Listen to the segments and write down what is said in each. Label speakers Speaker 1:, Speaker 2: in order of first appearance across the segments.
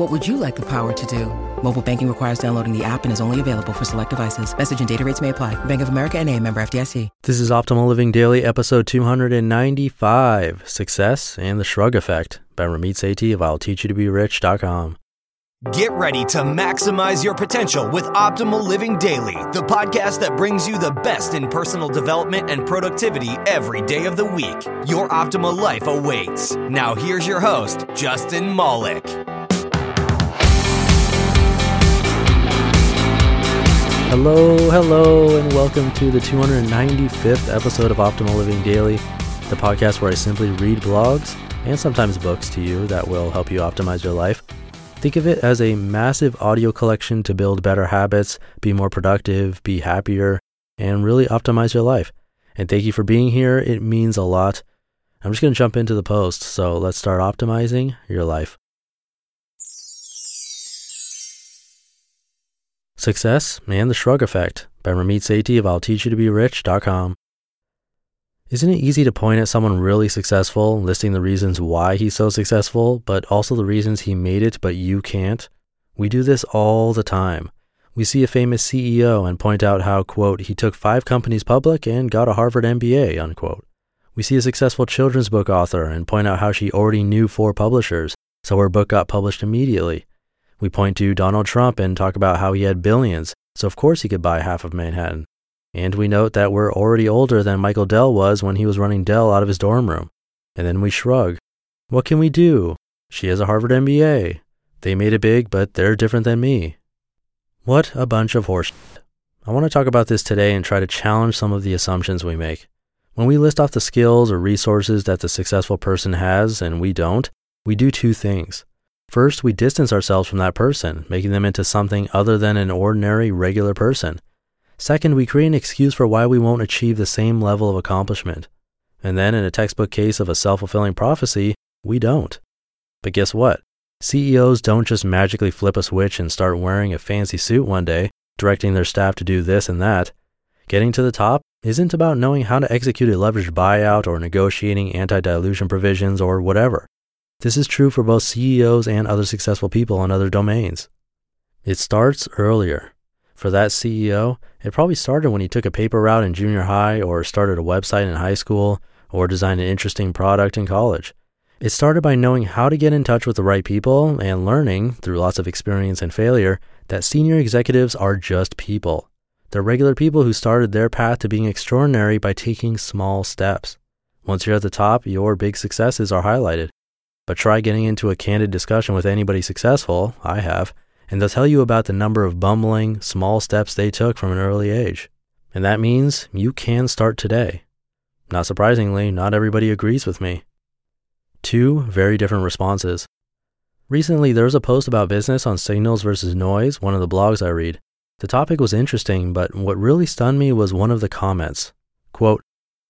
Speaker 1: What would you like the power to do? Mobile banking requires downloading the app and is only available for select devices. Message and data rates may apply. Bank of America and a member FDIC.
Speaker 2: This is Optimal Living Daily, episode 295, Success and the Shrug Effect by Ramit Sethi of I'll Teach You to Be Rich.com.
Speaker 3: Get ready to maximize your potential with Optimal Living Daily, the podcast that brings you the best in personal development and productivity every day of the week. Your optimal life awaits. Now, here's your host, Justin Malik.
Speaker 2: Hello, hello, and welcome to the 295th episode of Optimal Living Daily, the podcast where I simply read blogs and sometimes books to you that will help you optimize your life. Think of it as a massive audio collection to build better habits, be more productive, be happier, and really optimize your life. And thank you for being here. It means a lot. I'm just going to jump into the post. So let's start optimizing your life. Success and the Shrug Effect by Ramit Sethi of I'll Teach You to Be Rich.com. Isn't it easy to point at someone really successful, listing the reasons why he's so successful, but also the reasons he made it, but you can't? We do this all the time. We see a famous CEO and point out how, quote, he took five companies public and got a Harvard MBA, unquote. We see a successful children's book author and point out how she already knew four publishers, so her book got published immediately. We point to Donald Trump and talk about how he had billions, so of course he could buy half of Manhattan. And we note that we're already older than Michael Dell was when he was running Dell out of his dorm room. And then we shrug. What can we do? She has a Harvard MBA. They made it big, but they're different than me. What a bunch of horse. I want to talk about this today and try to challenge some of the assumptions we make. When we list off the skills or resources that the successful person has and we don't, we do two things. First, we distance ourselves from that person, making them into something other than an ordinary, regular person. Second, we create an excuse for why we won't achieve the same level of accomplishment. And then, in a textbook case of a self fulfilling prophecy, we don't. But guess what? CEOs don't just magically flip a switch and start wearing a fancy suit one day, directing their staff to do this and that. Getting to the top isn't about knowing how to execute a leveraged buyout or negotiating anti dilution provisions or whatever. This is true for both CEOs and other successful people in other domains. It starts earlier. For that CEO, it probably started when he took a paper route in junior high or started a website in high school or designed an interesting product in college. It started by knowing how to get in touch with the right people and learning, through lots of experience and failure, that senior executives are just people. They're regular people who started their path to being extraordinary by taking small steps. Once you're at the top, your big successes are highlighted. But try getting into a candid discussion with anybody successful, I have, and they'll tell you about the number of bumbling, small steps they took from an early age. And that means you can start today. Not surprisingly, not everybody agrees with me. Two very different responses. Recently, there was a post about business on Signals versus Noise, one of the blogs I read. The topic was interesting, but what really stunned me was one of the comments. Quote,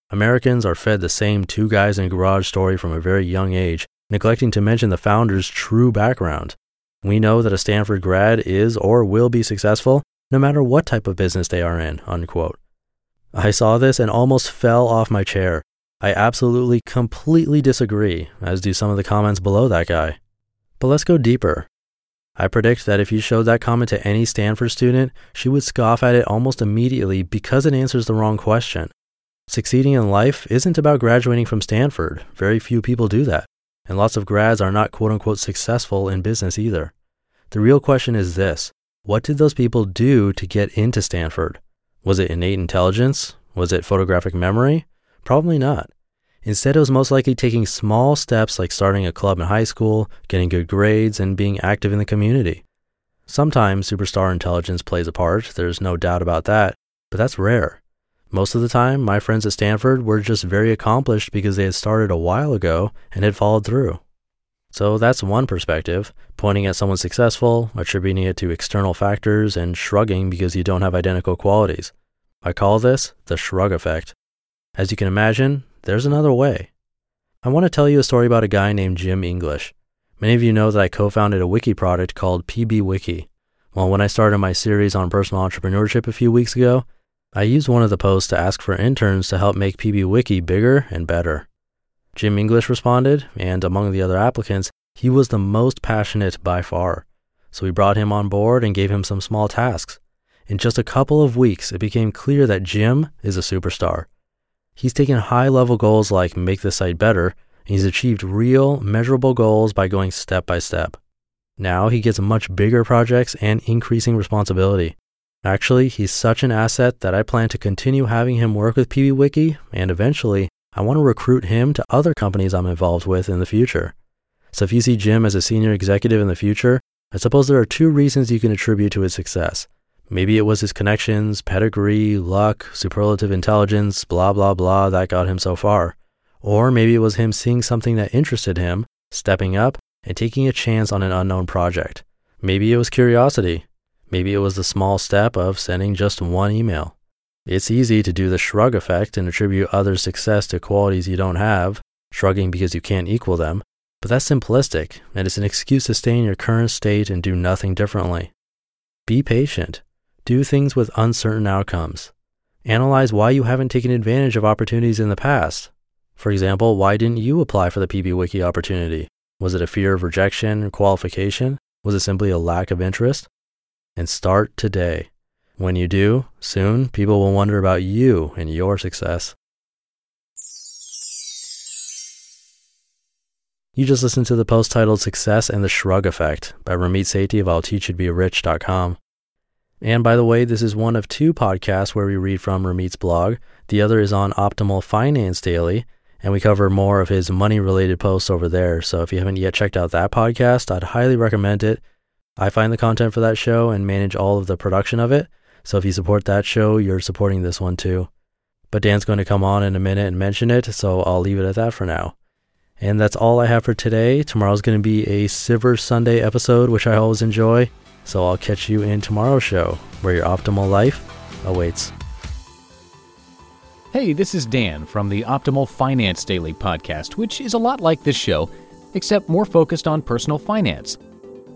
Speaker 2: Americans are fed the same two guys in a garage story from a very young age, neglecting to mention the founder's true background. We know that a Stanford grad is or will be successful no matter what type of business they are in, unquote. I saw this and almost fell off my chair. I absolutely, completely disagree, as do some of the comments below that guy. But let's go deeper. I predict that if you showed that comment to any Stanford student, she would scoff at it almost immediately because it answers the wrong question. Succeeding in life isn't about graduating from Stanford. Very few people do that and lots of grads are not quote unquote successful in business either. The real question is this what did those people do to get into Stanford? Was it innate intelligence? Was it photographic memory? Probably not. Instead, it was most likely taking small steps like starting a club in high school, getting good grades, and being active in the community. Sometimes superstar intelligence plays a part, there's no doubt about that, but that's rare. Most of the time, my friends at Stanford were just very accomplished because they had started a while ago and had followed through. So that's one perspective, pointing at someone successful, attributing it to external factors, and shrugging because you don't have identical qualities. I call this the shrug effect. As you can imagine, there's another way. I want to tell you a story about a guy named Jim English. Many of you know that I co founded a wiki product called PBWiki. Well, when I started my series on personal entrepreneurship a few weeks ago, I used one of the posts to ask for interns to help make PBWiki bigger and better. Jim English responded, and among the other applicants, he was the most passionate by far. So we brought him on board and gave him some small tasks. In just a couple of weeks, it became clear that Jim is a superstar. He's taken high level goals like make the site better, and he's achieved real, measurable goals by going step by step. Now he gets much bigger projects and increasing responsibility. Actually, he's such an asset that I plan to continue having him work with PBWiki, and eventually, I want to recruit him to other companies I'm involved with in the future. So if you see Jim as a senior executive in the future, I suppose there are two reasons you can attribute to his success. Maybe it was his connections, pedigree, luck, superlative intelligence, blah, blah, blah that got him so far. Or maybe it was him seeing something that interested him, stepping up, and taking a chance on an unknown project. Maybe it was curiosity. Maybe it was the small step of sending just one email. It's easy to do the shrug effect and attribute others' success to qualities you don't have, shrugging because you can't equal them, but that's simplistic, and it's an excuse to stay in your current state and do nothing differently. Be patient. Do things with uncertain outcomes. Analyze why you haven't taken advantage of opportunities in the past. For example, why didn't you apply for the PBWiki opportunity? Was it a fear of rejection or qualification? Was it simply a lack of interest? And start today. When you do, soon people will wonder about you and your success. You just listened to the post titled Success and the Shrug Effect by Ramit Sethi of I'll Teach You to Be Rich.com. And by the way, this is one of two podcasts where we read from Ramit's blog. The other is on Optimal Finance Daily, and we cover more of his money related posts over there. So if you haven't yet checked out that podcast, I'd highly recommend it. I find the content for that show and manage all of the production of it. So if you support that show, you're supporting this one too. But Dan's going to come on in a minute and mention it, so I'll leave it at that for now. And that's all I have for today. Tomorrow's going to be a Silver Sunday episode, which I always enjoy. So I'll catch you in tomorrow's show, where your optimal life awaits.
Speaker 4: Hey, this is Dan from the Optimal Finance Daily podcast, which is a lot like this show, except more focused on personal finance.